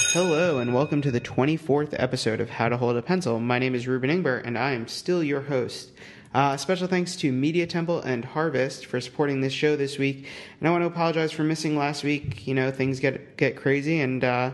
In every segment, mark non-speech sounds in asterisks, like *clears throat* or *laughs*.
Hello, and welcome to the 24th episode of How to Hold a Pencil. My name is Reuben Ingber, and I am still your host. Uh, special thanks to Media Temple and Harvest for supporting this show this week. And I want to apologize for missing last week. You know, things get get crazy, and uh,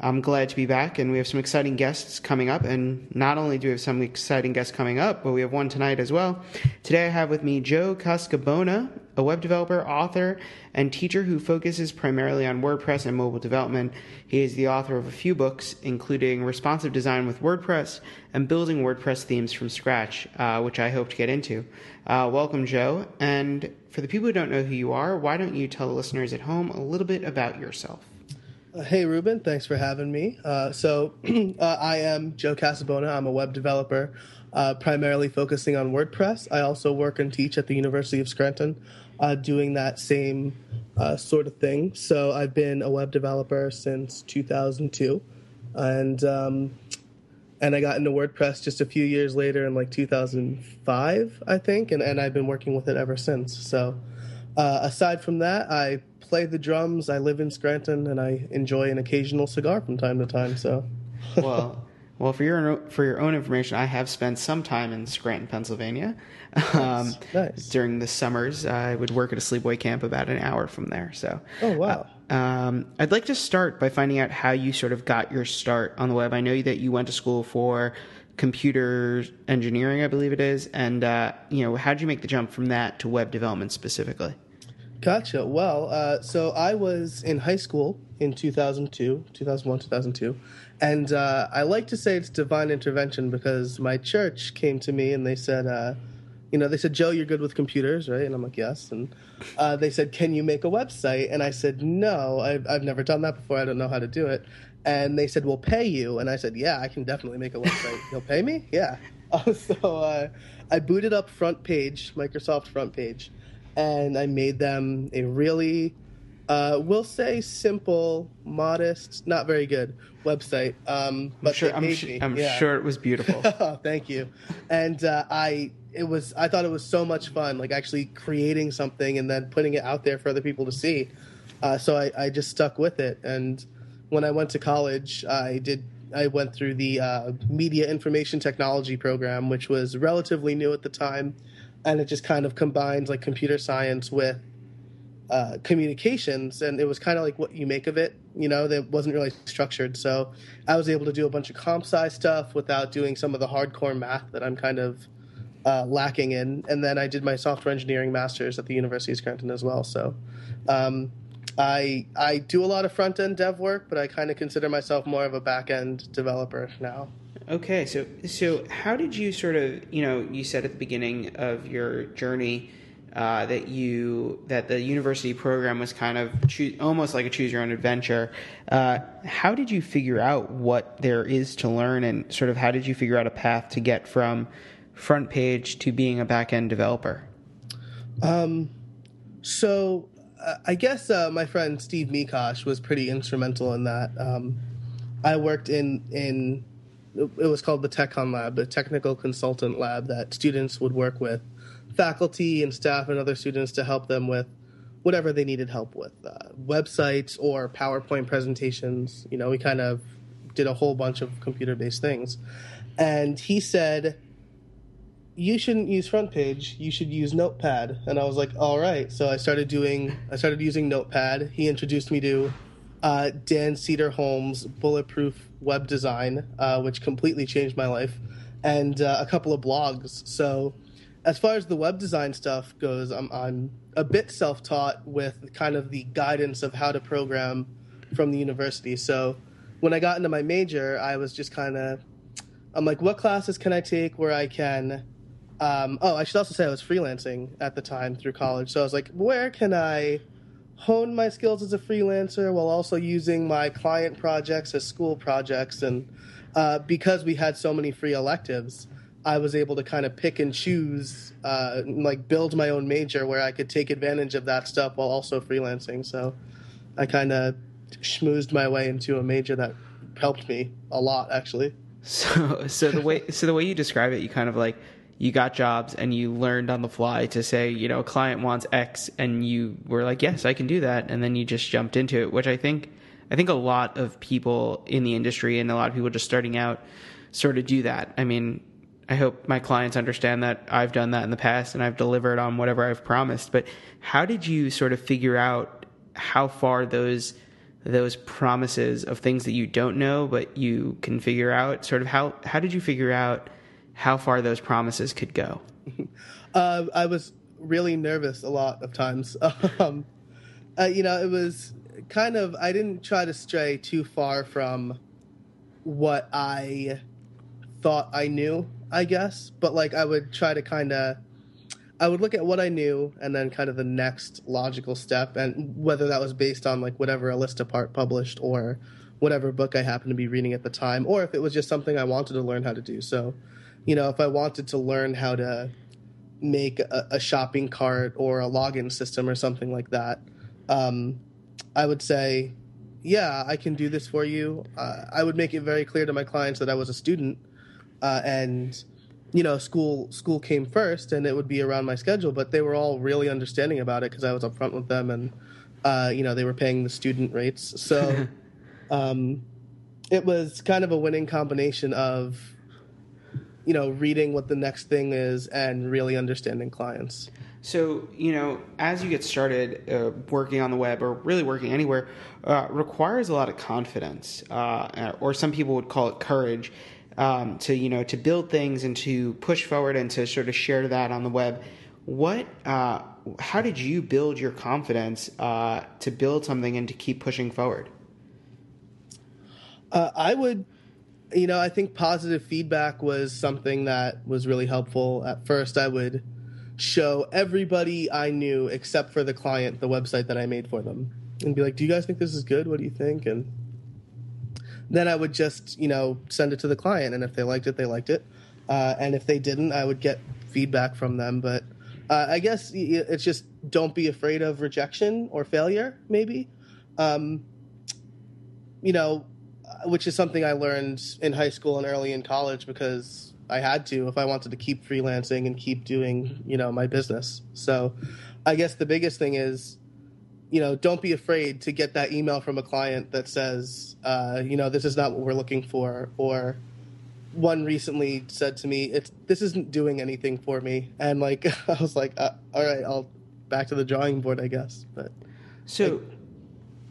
I'm glad to be back. And we have some exciting guests coming up. And not only do we have some exciting guests coming up, but we have one tonight as well. Today I have with me Joe Casabona, a web developer, author, and teacher who focuses primarily on WordPress and mobile development. He is the author of a few books, including Responsive Design with WordPress and Building WordPress Themes from Scratch, uh, which I hope to get into. Uh, welcome, Joe. And for the people who don't know who you are, why don't you tell the listeners at home a little bit about yourself? Uh, hey, Reuben. Thanks for having me. Uh, so, *clears throat* uh, I am Joe Casabona. I'm a web developer, uh, primarily focusing on WordPress. I also work and teach at the University of Scranton, uh, doing that same uh, sort of thing. So, I've been a web developer since 2002, and um, and I got into WordPress just a few years later in like 2005, I think, and, and I've been working with it ever since. So, aside from that, I play the drums. I live in Scranton, and I enjoy an occasional cigar from time to time. So, *laughs* well, well, for your for your own information, I have spent some time in Scranton, Pennsylvania. Um, nice. During the summers, I would work at a sleepaway camp about an hour from there. So, oh wow. Uh, um, I'd like to start by finding out how you sort of got your start on the web. I know that you went to school for computer engineering, I believe it is, and uh, you know, how did you make the jump from that to web development specifically? Gotcha. Well, uh, so I was in high school in 2002, 2001, 2002. And uh, I like to say it's divine intervention because my church came to me and they said, uh, you know, they said, Joe, you're good with computers, right? And I'm like, yes. And uh, they said, can you make a website? And I said, no, I've, I've never done that before. I don't know how to do it. And they said, we'll pay you. And I said, yeah, I can definitely make a website. *laughs* You'll pay me? Yeah. *laughs* so uh, I booted up FrontPage, Microsoft FrontPage and I made them a really, uh, we'll say simple, modest, not very good website. Um, but I'm sure, I'm, sh- I'm yeah. sure it was beautiful. *laughs* Thank you. And uh, I, it was, I thought it was so much fun, like actually creating something and then putting it out there for other people to see. Uh, so I, I just stuck with it. And when I went to college, I did I went through the uh, media information technology program, which was relatively new at the time and it just kind of combines like computer science with uh, communications, and it was kind of like what you make of it. You know, that wasn't really structured. So I was able to do a bunch of comp sci stuff without doing some of the hardcore math that I'm kind of uh, lacking in. And then I did my software engineering master's at the University of Scranton as well. So um, I I do a lot of front end dev work, but I kind of consider myself more of a back end developer now. Okay, so so how did you sort of you know you said at the beginning of your journey uh, that you that the university program was kind of choose, almost like a choose your own adventure. Uh, how did you figure out what there is to learn, and sort of how did you figure out a path to get from front page to being a back end developer? Um, so I guess uh, my friend Steve Mikosh was pretty instrumental in that. Um, I worked in in it was called the TechCon Lab, the technical consultant lab that students would work with faculty and staff and other students to help them with whatever they needed help with uh, websites or PowerPoint presentations. You know, we kind of did a whole bunch of computer based things. And he said, you shouldn't use front page you should use notepad and i was like all right so i started doing i started using notepad he introduced me to uh, Dan Cederholm's Bulletproof Web Design, uh, which completely changed my life, and uh, a couple of blogs. So, as far as the web design stuff goes, I'm, I'm a bit self taught with kind of the guidance of how to program from the university. So, when I got into my major, I was just kind of, I'm like, what classes can I take where I can. Um, oh, I should also say I was freelancing at the time through college. So I was like, where can I hone my skills as a freelancer while also using my client projects as school projects. And uh, because we had so many free electives, I was able to kind of pick and choose, uh, like build my own major where I could take advantage of that stuff while also freelancing. So I kind of schmoozed my way into a major that helped me a lot, actually. So, so the way, so the way you describe it, you kind of like you got jobs and you learned on the fly to say, you know, a client wants X and you were like, yes, I can do that. And then you just jumped into it, which I think, I think a lot of people in the industry and a lot of people just starting out sort of do that. I mean, I hope my clients understand that I've done that in the past and I've delivered on whatever I've promised. But how did you sort of figure out how far those those promises of things that you don't know but you can figure out sort of how how did you figure out how far those promises could go *laughs* uh, i was really nervous a lot of times *laughs* um, uh, you know it was kind of i didn't try to stray too far from what i thought i knew i guess but like i would try to kind of I would look at what I knew and then kind of the next logical step, and whether that was based on like whatever A List Apart published or whatever book I happened to be reading at the time, or if it was just something I wanted to learn how to do. So, you know, if I wanted to learn how to make a, a shopping cart or a login system or something like that, um, I would say, yeah, I can do this for you. Uh, I would make it very clear to my clients that I was a student uh, and you know, school school came first, and it would be around my schedule. But they were all really understanding about it because I was upfront with them, and uh, you know, they were paying the student rates. So *laughs* um, it was kind of a winning combination of you know reading what the next thing is and really understanding clients. So, you know, as you get started uh, working on the web or really working anywhere, uh, requires a lot of confidence, uh, or some people would call it courage um, to you know to build things and to push forward and to sort of share that on the web. What? Uh, how did you build your confidence uh, to build something and to keep pushing forward? Uh, I would, you know, I think positive feedback was something that was really helpful. At first, I would show everybody I knew except for the client the website that I made for them and be like, "Do you guys think this is good? What do you think?" And then I would just you know send it to the client, and if they liked it, they liked it, uh, and if they didn't, I would get feedback from them. But uh, I guess it's just don't be afraid of rejection or failure, maybe. Um, you know, which is something I learned in high school and early in college because I had to if I wanted to keep freelancing and keep doing you know my business. So I guess the biggest thing is you know, don't be afraid to get that email from a client that says, uh, you know, this is not what we're looking for. Or one recently said to me, "It's this isn't doing anything for me," and like *laughs* I was like, uh, "All right, I'll back to the drawing board, I guess." But so,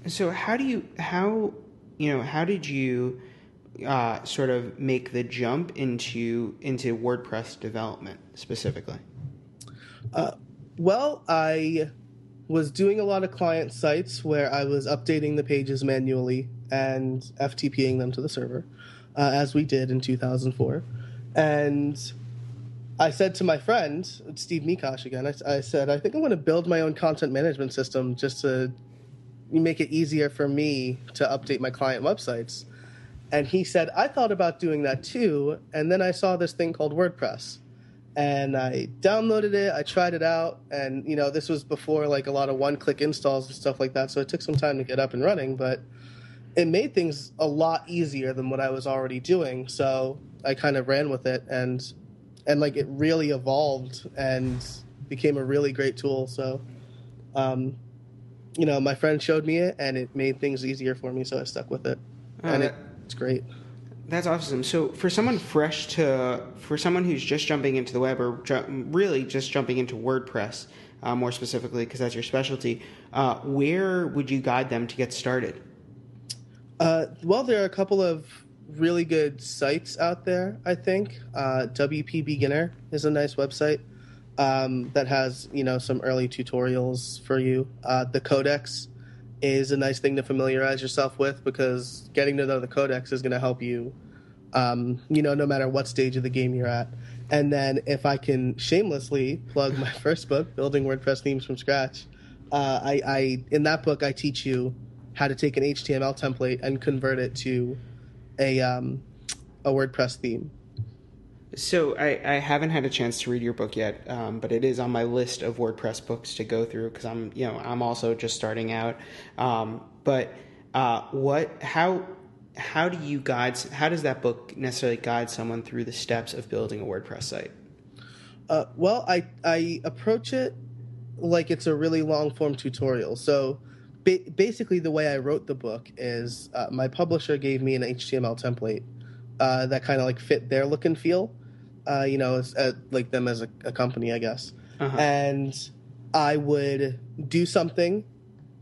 like, so how do you how you know how did you uh, sort of make the jump into into WordPress development specifically? Uh, well, I was doing a lot of client sites where I was updating the pages manually and FTPing them to the server, uh, as we did in 2004. And I said to my friend, Steve Mikosh again, I, I said, I think I'm going to build my own content management system just to make it easier for me to update my client websites. And he said, I thought about doing that too. And then I saw this thing called WordPress and I downloaded it. I tried it out, and you know this was before like a lot of one-click installs and stuff like that. So it took some time to get up and running, but it made things a lot easier than what I was already doing. So I kind of ran with it, and and like it really evolved and became a really great tool. So, um, you know, my friend showed me it, and it made things easier for me. So I stuck with it, oh, and that, it, it's great. That's awesome. So for someone fresh to, for someone who's just jumping into the web or ju- really just jumping into WordPress, uh, more specifically because that's your specialty, uh, where would you guide them to get started? Uh, well, there are a couple of really good sites out there. I think uh, WP Beginner is a nice website um, that has you know some early tutorials for you. Uh, the Codex is a nice thing to familiarize yourself with because getting to know the codex is going to help you, um, you know, no matter what stage of the game you're at. And then if I can shamelessly plug my *laughs* first book, Building WordPress Themes from Scratch, uh, I, I in that book I teach you how to take an HTML template and convert it to a um, a WordPress theme. So I, I haven't had a chance to read your book yet, um, but it is on my list of WordPress books to go through because I'm you know I'm also just starting out. Um, but uh, what how how do you guide how does that book necessarily guide someone through the steps of building a WordPress site? Uh, well, I I approach it like it's a really long form tutorial. So ba- basically the way I wrote the book is uh, my publisher gave me an HTML template uh, that kind of like fit their look and feel. Uh, you know, as, uh, like them as a, a company, I guess. Uh-huh. And I would do something,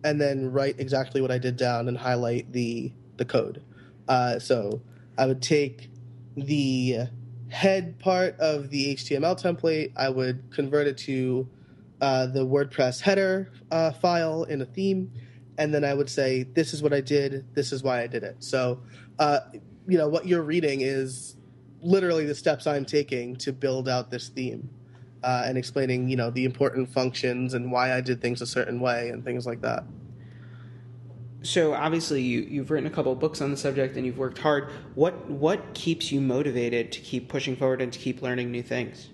and then write exactly what I did down and highlight the the code. Uh, so I would take the head part of the HTML template. I would convert it to uh, the WordPress header uh, file in a theme, and then I would say, "This is what I did. This is why I did it." So, uh, you know, what you're reading is literally the steps I'm taking to build out this theme, uh, and explaining, you know, the important functions and why I did things a certain way and things like that. So obviously you you've written a couple of books on the subject and you've worked hard. What what keeps you motivated to keep pushing forward and to keep learning new things?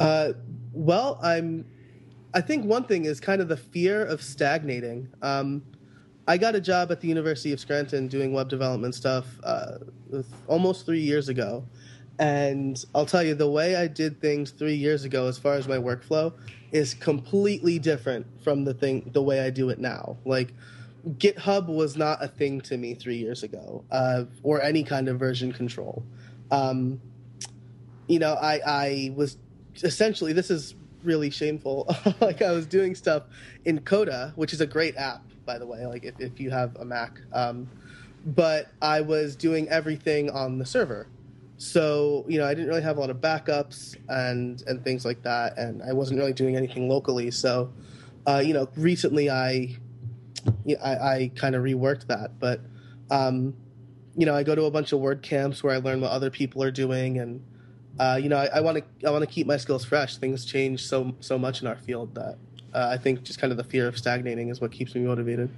Uh, well, I'm. I think one thing is kind of the fear of stagnating. Um, I got a job at the University of Scranton doing web development stuff uh, almost three years ago, and I'll tell you the way I did things three years ago, as far as my workflow, is completely different from the thing the way I do it now. Like. GitHub was not a thing to me three years ago, uh, or any kind of version control. Um, you know, I, I was essentially this is really shameful. *laughs* like I was doing stuff in Coda, which is a great app, by the way. Like if, if you have a Mac, um, but I was doing everything on the server. So you know, I didn't really have a lot of backups and and things like that, and I wasn't really doing anything locally. So, uh, you know, recently I I, I kind of reworked that. But um, you know, I go to a bunch of WordCamps where I learn what other people are doing, and uh, you know, I want to I want to keep my skills fresh. Things change so so much in our field that uh, I think just kind of the fear of stagnating is what keeps me motivated.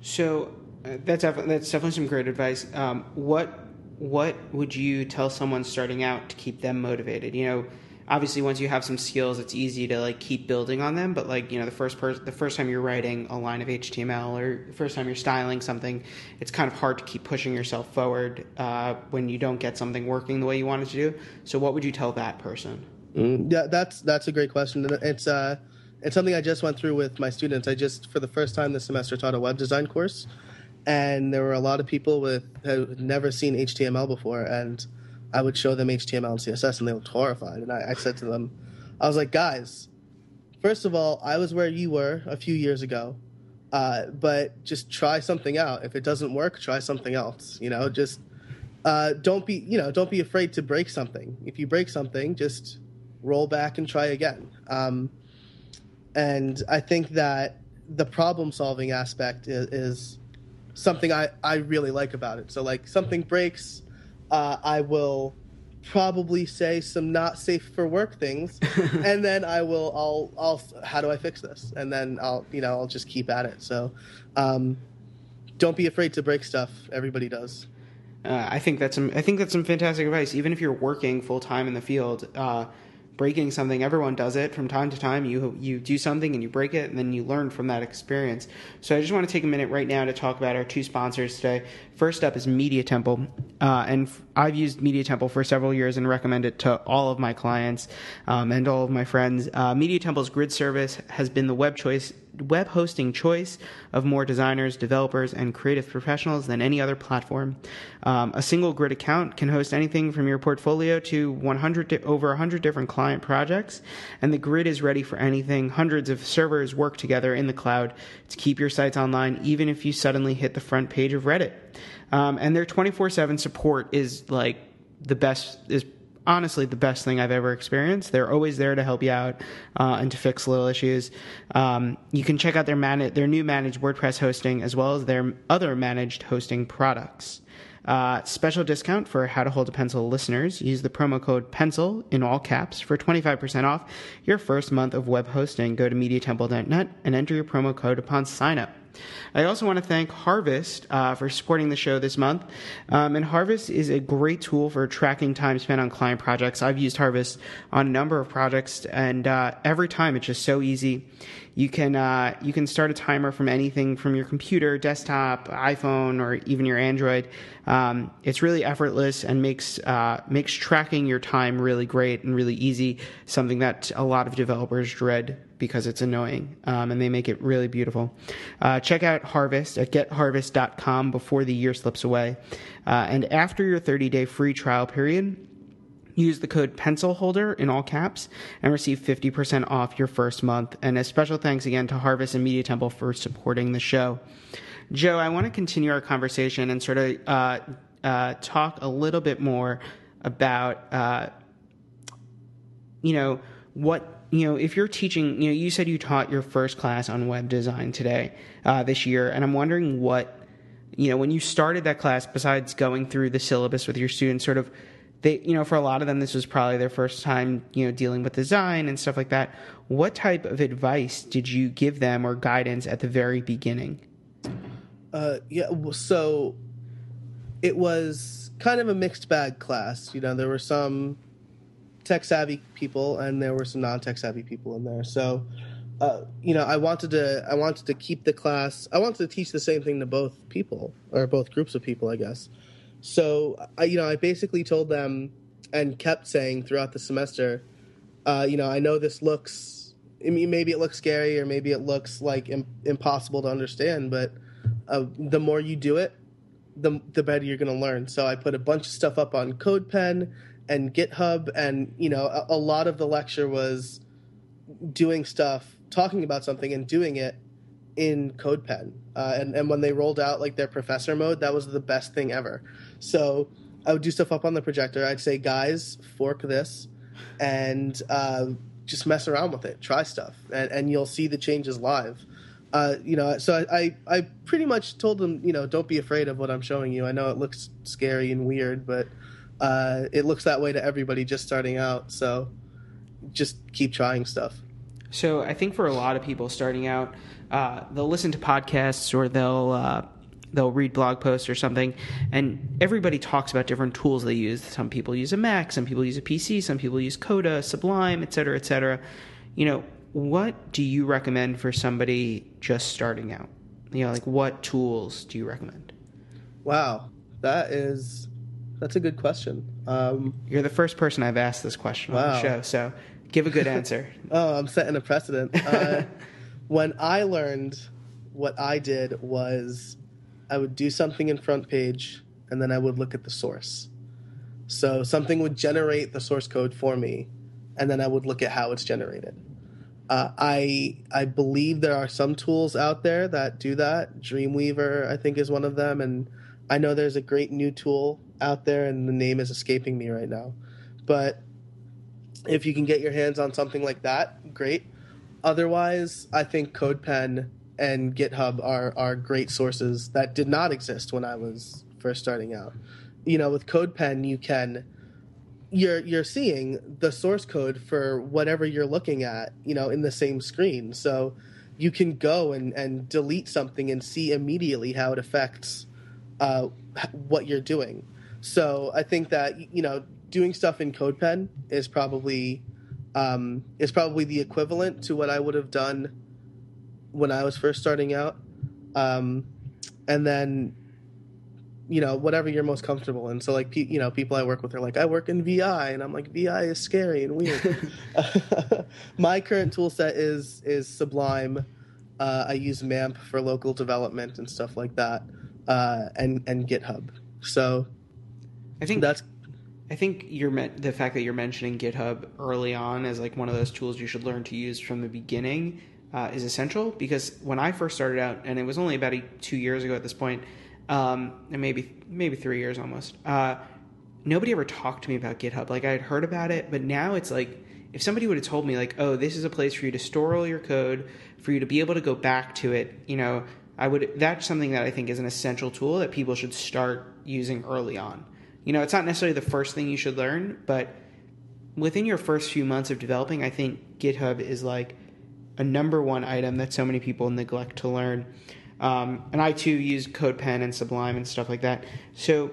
So uh, that's def- that's definitely some great advice. Um, what what would you tell someone starting out to keep them motivated? You know, obviously once you have some skills it's easy to like keep building on them but like you know the first person the first time you're writing a line of html or the first time you're styling something it's kind of hard to keep pushing yourself forward uh, when you don't get something working the way you want it to do so what would you tell that person mm, yeah that's that's a great question it's uh it's something i just went through with my students i just for the first time this semester taught a web design course and there were a lot of people with who had never seen html before and I would show them HTML and CSS, and they looked horrified. And I, I said to them, I was like, guys, first of all, I was where you were a few years ago. Uh, but just try something out. If it doesn't work, try something else. You know, just uh, don't be you know don't be afraid to break something. If you break something, just roll back and try again. Um, and I think that the problem solving aspect is, is, something I, I really like about it. So like something breaks, uh, I will probably say some not safe for work things *laughs* and then i will i'll i'll how do i fix this? And then i'll you know i'll just keep at it. So um, don't be afraid to break stuff. Everybody does. Uh, i think that's some i think that's some fantastic advice. Even if you're working full-time in the field uh, breaking something everyone does it from time to time. You you do something and you break it and then you learn from that experience. So i just want to take a minute right now to talk about our two sponsors today. First up is media temple. Uh, and i've used media temple for several years and recommend it to all of my clients um, and all of my friends. Uh, media temple's grid service has been the web choice web hosting choice of more designers, developers, and creative professionals than any other platform. Um, a single grid account can host anything from your portfolio to 100 di- over 100 different client projects, and the grid is ready for anything. Hundreds of servers work together in the cloud to keep your sites online, even if you suddenly hit the front page of Reddit. Um, and their 24/7 support is like the best is honestly the best thing I've ever experienced. They're always there to help you out uh, and to fix little issues. Um, you can check out their man- their new managed WordPress hosting as well as their other managed hosting products. Uh, special discount for How to Hold a Pencil listeners. Use the promo code PENCIL in all caps for 25% off your first month of web hosting. Go to MediaTemple.net and enter your promo code upon sign up. I also want to thank Harvest uh, for supporting the show this month. Um, and Harvest is a great tool for tracking time spent on client projects. I've used Harvest on a number of projects, and uh, every time it's just so easy. You can uh, you can start a timer from anything from your computer, desktop, iPhone, or even your Android. Um, it's really effortless and makes uh, makes tracking your time really great and really easy. Something that a lot of developers dread because it's annoying, um, and they make it really beautiful. Uh, check out Harvest at getharvest.com before the year slips away. Uh, and after your 30 day free trial period, use the code pencil holder in all caps and receive 50% off your first month. And a special thanks again to Harvest and Media Temple for supporting the show. Joe, I want to continue our conversation and sort of uh, uh, talk a little bit more about, uh, you know, what you know if you're teaching. You know, you said you taught your first class on web design today, uh, this year, and I'm wondering what, you know, when you started that class, besides going through the syllabus with your students, sort of. They, you know, for a lot of them, this was probably their first time, you know, dealing with design and stuff like that. What type of advice did you give them or guidance at the very beginning? Uh, yeah, so it was kind of a mixed bag class. You know, there were some tech savvy people and there were some non tech savvy people in there. So, uh, you know, I wanted to I wanted to keep the class. I wanted to teach the same thing to both people or both groups of people, I guess. So, I, you know, I basically told them and kept saying throughout the semester, uh, you know, I know this looks. I mean, maybe it looks scary or maybe it looks like Im- impossible to understand, but uh, the more you do it, the the better you're going to learn. So I put a bunch of stuff up on CodePen and GitHub, and you know, a, a lot of the lecture was doing stuff, talking about something, and doing it in CodePen. Uh, and and when they rolled out like their professor mode, that was the best thing ever. So I would do stuff up on the projector. I'd say, guys, fork this, and uh, just mess around with it, try stuff, and, and you'll see the changes live. Uh, you know, so I, I, I pretty much told them, you know, don't be afraid of what I'm showing you. I know it looks scary and weird, but uh, it looks that way to everybody just starting out. So just keep trying stuff. So I think for a lot of people starting out, uh, they'll listen to podcasts or they'll uh, they'll read blog posts or something, and everybody talks about different tools they use. Some people use a Mac, some people use a PC, some people use Coda, Sublime, et cetera, et cetera. You know, what do you recommend for somebody just starting out? You know, like what tools do you recommend? Wow, that is that's a good question. Um, You're the first person I've asked this question on the show, so give a good *laughs* answer. oh, I'm setting a precedent. *laughs* Uh, when I learned, what I did was I would do something in front page, and then I would look at the source. So something would generate the source code for me, and then I would look at how it's generated. Uh, I I believe there are some tools out there that do that. Dreamweaver, I think, is one of them, and I know there's a great new tool out there, and the name is escaping me right now. But if you can get your hands on something like that, great. Otherwise, I think CodePen and GitHub are are great sources that did not exist when I was first starting out. You know, with CodePen, you can you're you're seeing the source code for whatever you're looking at, you know, in the same screen. So you can go and, and delete something and see immediately how it affects uh, what you're doing. So I think that you know doing stuff in CodePen is probably um, is probably the equivalent to what I would have done when I was first starting out. Um, and then you know whatever you're most comfortable in. So like pe- you know people I work with are like I work in VI and I'm like VI is scary and weird. *laughs* *laughs* My current tool set is is Sublime. Uh, I use MAMP for local development and stuff like that, uh, and and GitHub. So I think that's I think you're the fact that you're mentioning GitHub early on as like one of those tools you should learn to use from the beginning uh, is essential because when I first started out, and it was only about two years ago at this point, um, and maybe maybe three years almost. Uh, nobody ever talked to me about GitHub. Like I had heard about it, but now it's like if somebody would have told me like, oh, this is a place for you to store all your code, for you to be able to go back to it, you know, I would. That's something that I think is an essential tool that people should start using early on. You know, it's not necessarily the first thing you should learn, but within your first few months of developing, I think GitHub is like a number one item that so many people neglect to learn. Um, and I too use CodePen and Sublime and stuff like that. So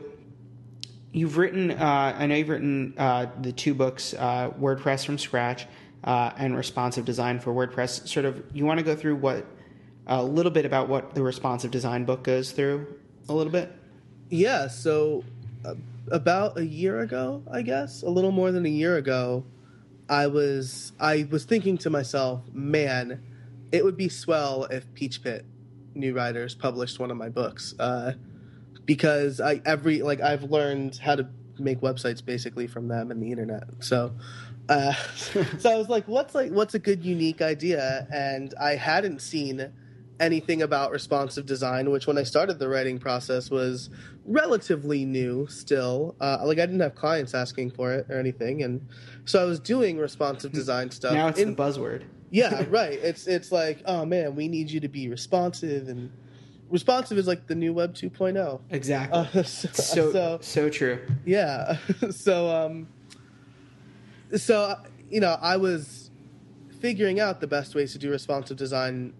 you've written, uh, I know you've written uh, the two books, uh, WordPress from Scratch uh, and Responsive Design for WordPress. Sort of, you want to go through what a little bit about what the responsive design book goes through a little bit. Yeah, so uh, about a year ago, I guess, a little more than a year ago, I was I was thinking to myself, man, it would be swell if Peach Pit New Writers published one of my books. Uh, because I every like I've learned how to make websites basically from them and the internet. So uh, *laughs* so I was like, what's like what's a good unique idea? And I hadn't seen anything about responsive design, which when I started the writing process was relatively new still. Uh, like I didn't have clients asking for it or anything, and so I was doing responsive design stuff. Now it's in- the buzzword. yeah, right. It's it's like, oh man, we need you to be responsive, and responsive is like the new Web 2.0. Exactly. Uh, *laughs* so, so, so so true. yeah, *laughs* so um, so you know, I was figuring out the best ways to do responsive design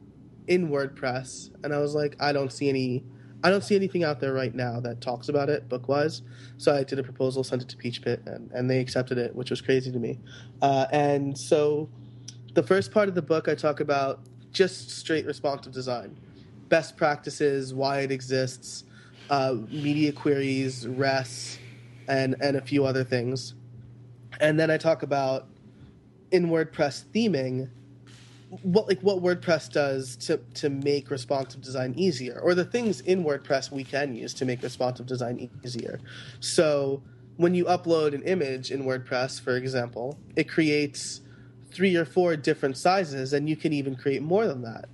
in WordPress, and I was like, I don't see any. I don't see anything out there right now that talks about it book wise. So I did a proposal, sent it to Peachpit, and, and they accepted it, which was crazy to me. Uh, and so the first part of the book, I talk about just straight responsive design, best practices, why it exists, uh, media queries, REST, and and a few other things. And then I talk about in WordPress theming, what like what WordPress does to to make responsive design easier, or the things in WordPress we can use to make responsive design easier. So when you upload an image in WordPress, for example, it creates three or four different sizes, and you can even create more than that.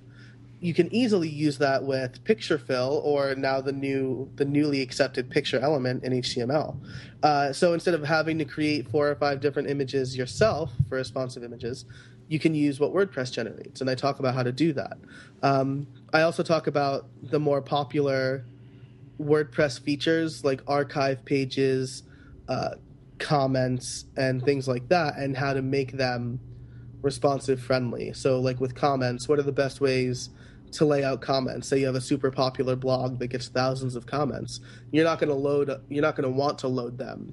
You can easily use that with Picturefill, or now the new the newly accepted picture element in HTML. Uh, so instead of having to create four or five different images yourself for responsive images, you can use what WordPress generates, and I talk about how to do that. Um, I also talk about the more popular WordPress features like archive pages, uh, comments, and things like that, and how to make them responsive friendly. So, like with comments, what are the best ways to lay out comments? Say you have a super popular blog that gets thousands of comments. You're not going to load. You're not going to want to load them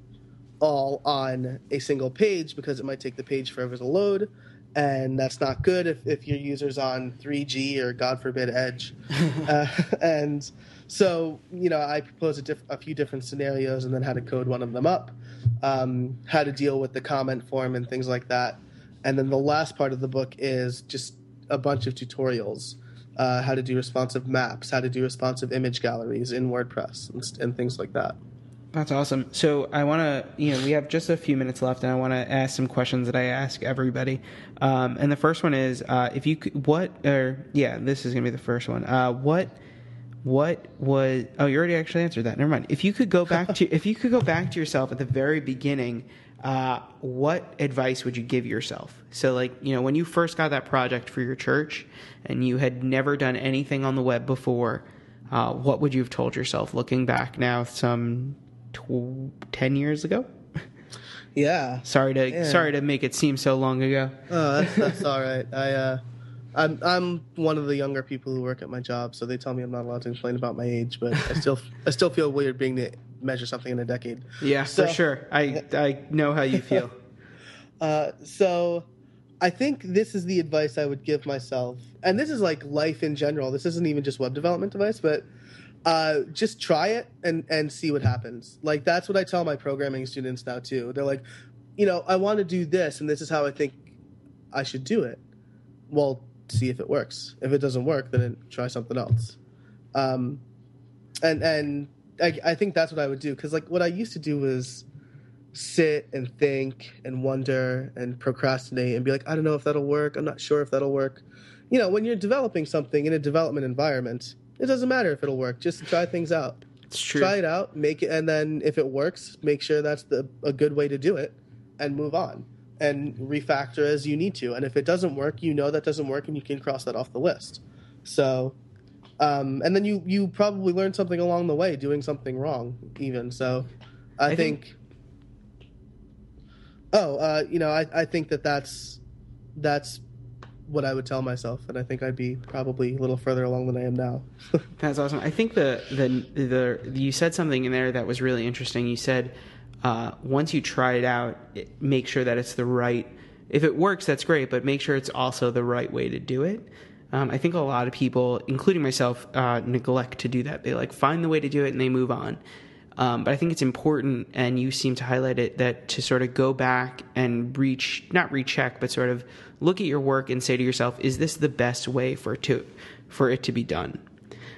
all on a single page because it might take the page forever to load and that's not good if, if your user's on 3g or god forbid edge. *laughs* Uh, and so you know i propose a, diff- a few different scenarios and then how to code one of them up um, how to deal with the comment form and things like that. And then the last part of the book is just a bunch of tutorials uh, how to do responsive maps how to do responsive image galleries in wordpress and, and things like that That's awesome. So I want to, you know, we have just a few minutes left, and I want to ask some questions that I ask everybody. Um, and the first one is, uh, if you could, what, or yeah, this is gonna be the first one. Uh, what, what was? Oh, you already actually answered that. Never mind. If you could go back to, if you could go back to yourself at the very beginning, uh, what advice would you give yourself? So, like, you know, when you first got that project for your church, and you had never done anything on the web before. Uh, what would you have told yourself looking back now some tw- 10 years ago yeah sorry to Yeah. sorry to make it seem so long ago Oh, that's, that's all right. I, uh, I'm I'm one of the younger people who work at my job, so they tell me I'm not allowed to complain about my age, but I still I still feel weird being to measure something in a decade. yeah So- for sure i i know how you feel *laughs* Uh, so I think this is the advice I would give myself, and this is like life in general. This isn't even just web development advice, but uh, just try it and and see what happens. Like that's what I tell my programming students now too. They're like, you know, I want to do this, and this is how I think I should do it. Well, see if it works. If it doesn't work, then try something else. Um, and and I, I think that's what I would do because like what I used to do was sit and think and wonder and procrastinate and be like, I don't know if that'll work. I'm not sure if that'll work. You know, when you're developing something in a development environment, it doesn't matter if it'll work. Just try things out. it's true Try it out, make it, and then if it works, make sure that's the a good way to do it, and move on and refactor as you need to. And if it doesn't work, you know that doesn't work, and you can cross that off the list. So, um, and then you you probably learn something along the way, doing something wrong, even. So, I, I think- think. Oh, uh, you know, I, I think that that's that's what I would tell myself, and I think I'd be probably a little further along than I am now. *laughs* That's awesome. I think the the the you said something in there that was really interesting. You said uh, once you try it out, it, make sure that it's the right. If it works, that's great, but make sure it's also the right way to do it. Um, I think a lot of people, including myself, uh, neglect to do that. They like find the way to do it and they move on. Um, but I think it's important, and you seem to highlight it, that to sort of go back and reach, not recheck, but sort of look at your work and say to yourself, is this the best way for it to, for it to be done?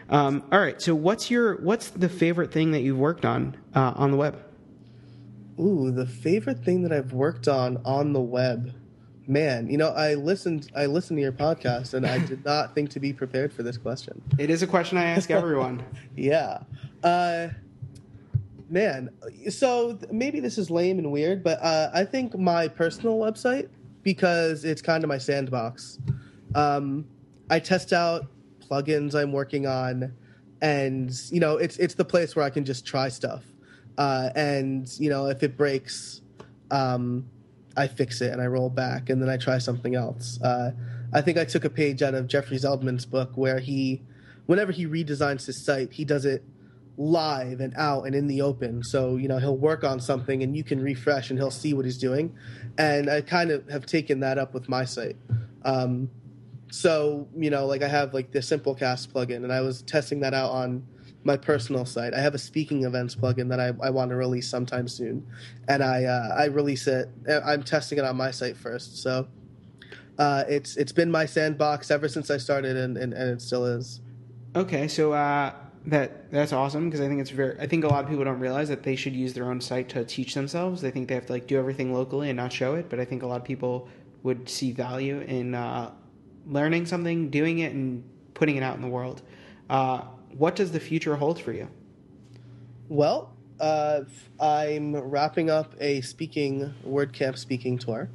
Um, all right. So, what's your what's the favorite thing that you've worked on uh, on the web? Ooh, the favorite thing that I've worked on on the web. Man, you know, I listened. I listened to your podcast, and I did not think to be prepared for this question. It is a question I ask everyone. *laughs* yeah, uh, man. So maybe this is lame and weird, but uh, I think my personal website because it's kind of my sandbox. Um, I test out plugins I'm working on, and you know, it's it's the place where I can just try stuff. Uh, and you know, if it breaks, um, I fix it and I roll back, and then I try something else. Uh, I think I took a page out of Jeffrey Zeldman's book where he, whenever he redesigns his site, he does it live and out and in the open. So, you know, he'll work on something and you can refresh and he'll see what he's doing. And I kind of have taken that up with my site. Um, so, you know, like I have like the Simplecast plugin and I was testing that out on my personal site. I have a speaking events plugin that I, I want to release sometime soon. And I, uh, I release it. I'm testing it on my site first. So, uh, it's, it's been my sandbox ever since I started and, and, and it still is. Okay. So, uh that that's awesome because I think it's very. I think a lot of people don't realize that they should use their own site to teach themselves. They think they have to like do everything locally and not show it. But I think a lot of people would see value in uh, learning something, doing it, and putting it out in the world. Uh, what does the future hold for you? Well, uh, I'm wrapping up a speaking WordCamp speaking tour,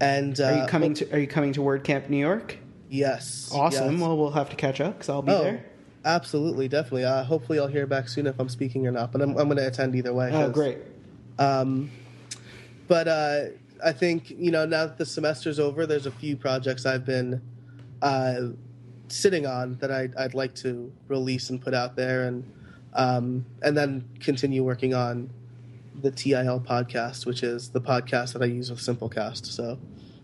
and are you uh, coming to Are you coming to WordCamp New York? Yes. Awesome. Yes. Well, we'll have to catch up because I'll be oh, there. Absolutely, definitely. Uh, hopefully, I'll hear back soon if I'm speaking or not. But I'm, I'm going to attend either way. Oh, great. Um, but uh, I think you know now that the semester's over, there's a few projects I've been uh, sitting on that I'd, I'd like to release and put out there, and um, and then continue working on the TIL podcast, which is the podcast that I use with Simplecast. So,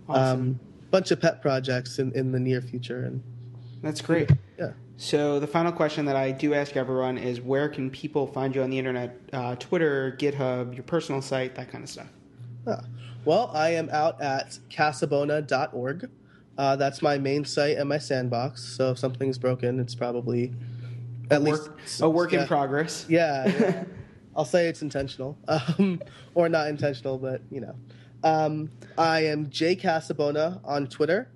awesome. um, bunch of pet projects in, in the near future, and that's great. Yeah. So the final question that I do ask everyone is, where can people find you on the internet? Uh, Twitter, GitHub, your personal site, that kind of stuff. Ah. Well, I am out at casabona.org. Uh, that's my main site and my sandbox. So if something's broken, it's probably at a least work, a work yeah. in progress. *laughs* Yeah, yeah. *laughs* I'll say it's intentional, um, or not intentional, but you know. Um, I am Jay Casabona on Twitter,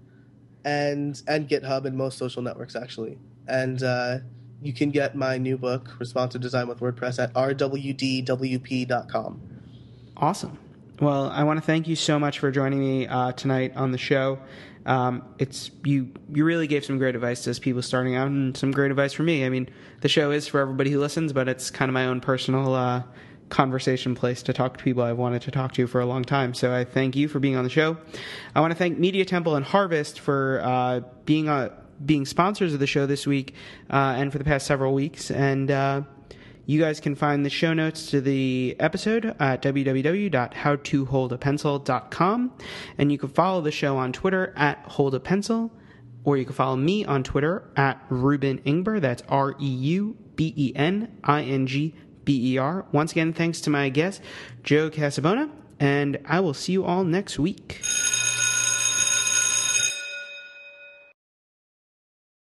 and and GitHub and most social networks actually and uh, you can get my new book, Responsive Design with WordPress, at rwdwp.com. Awesome. Well, I want to thank you so much for joining me uh, tonight on the show. Um, it's you. You really gave some great advice to people starting out, and some great advice for me. I mean, the show is for everybody who listens, but it's kind of my own personal uh, conversation place to talk to people I've wanted to talk to for a long time. So I thank you for being on the show. I want to thank Media Temple and Harvest for uh, being on being sponsors of the show this week uh, and for the past several weeks. And uh, you guys can find the show notes to the episode at www.howtoholdapencil.com. And you can follow the show on Twitter at holdapencil, or you can follow me on Twitter at Reuben Ingber. That's R E U B E N I N G B E R. Once again, thanks to my guest, Joe Casabona, and I will see you all next week.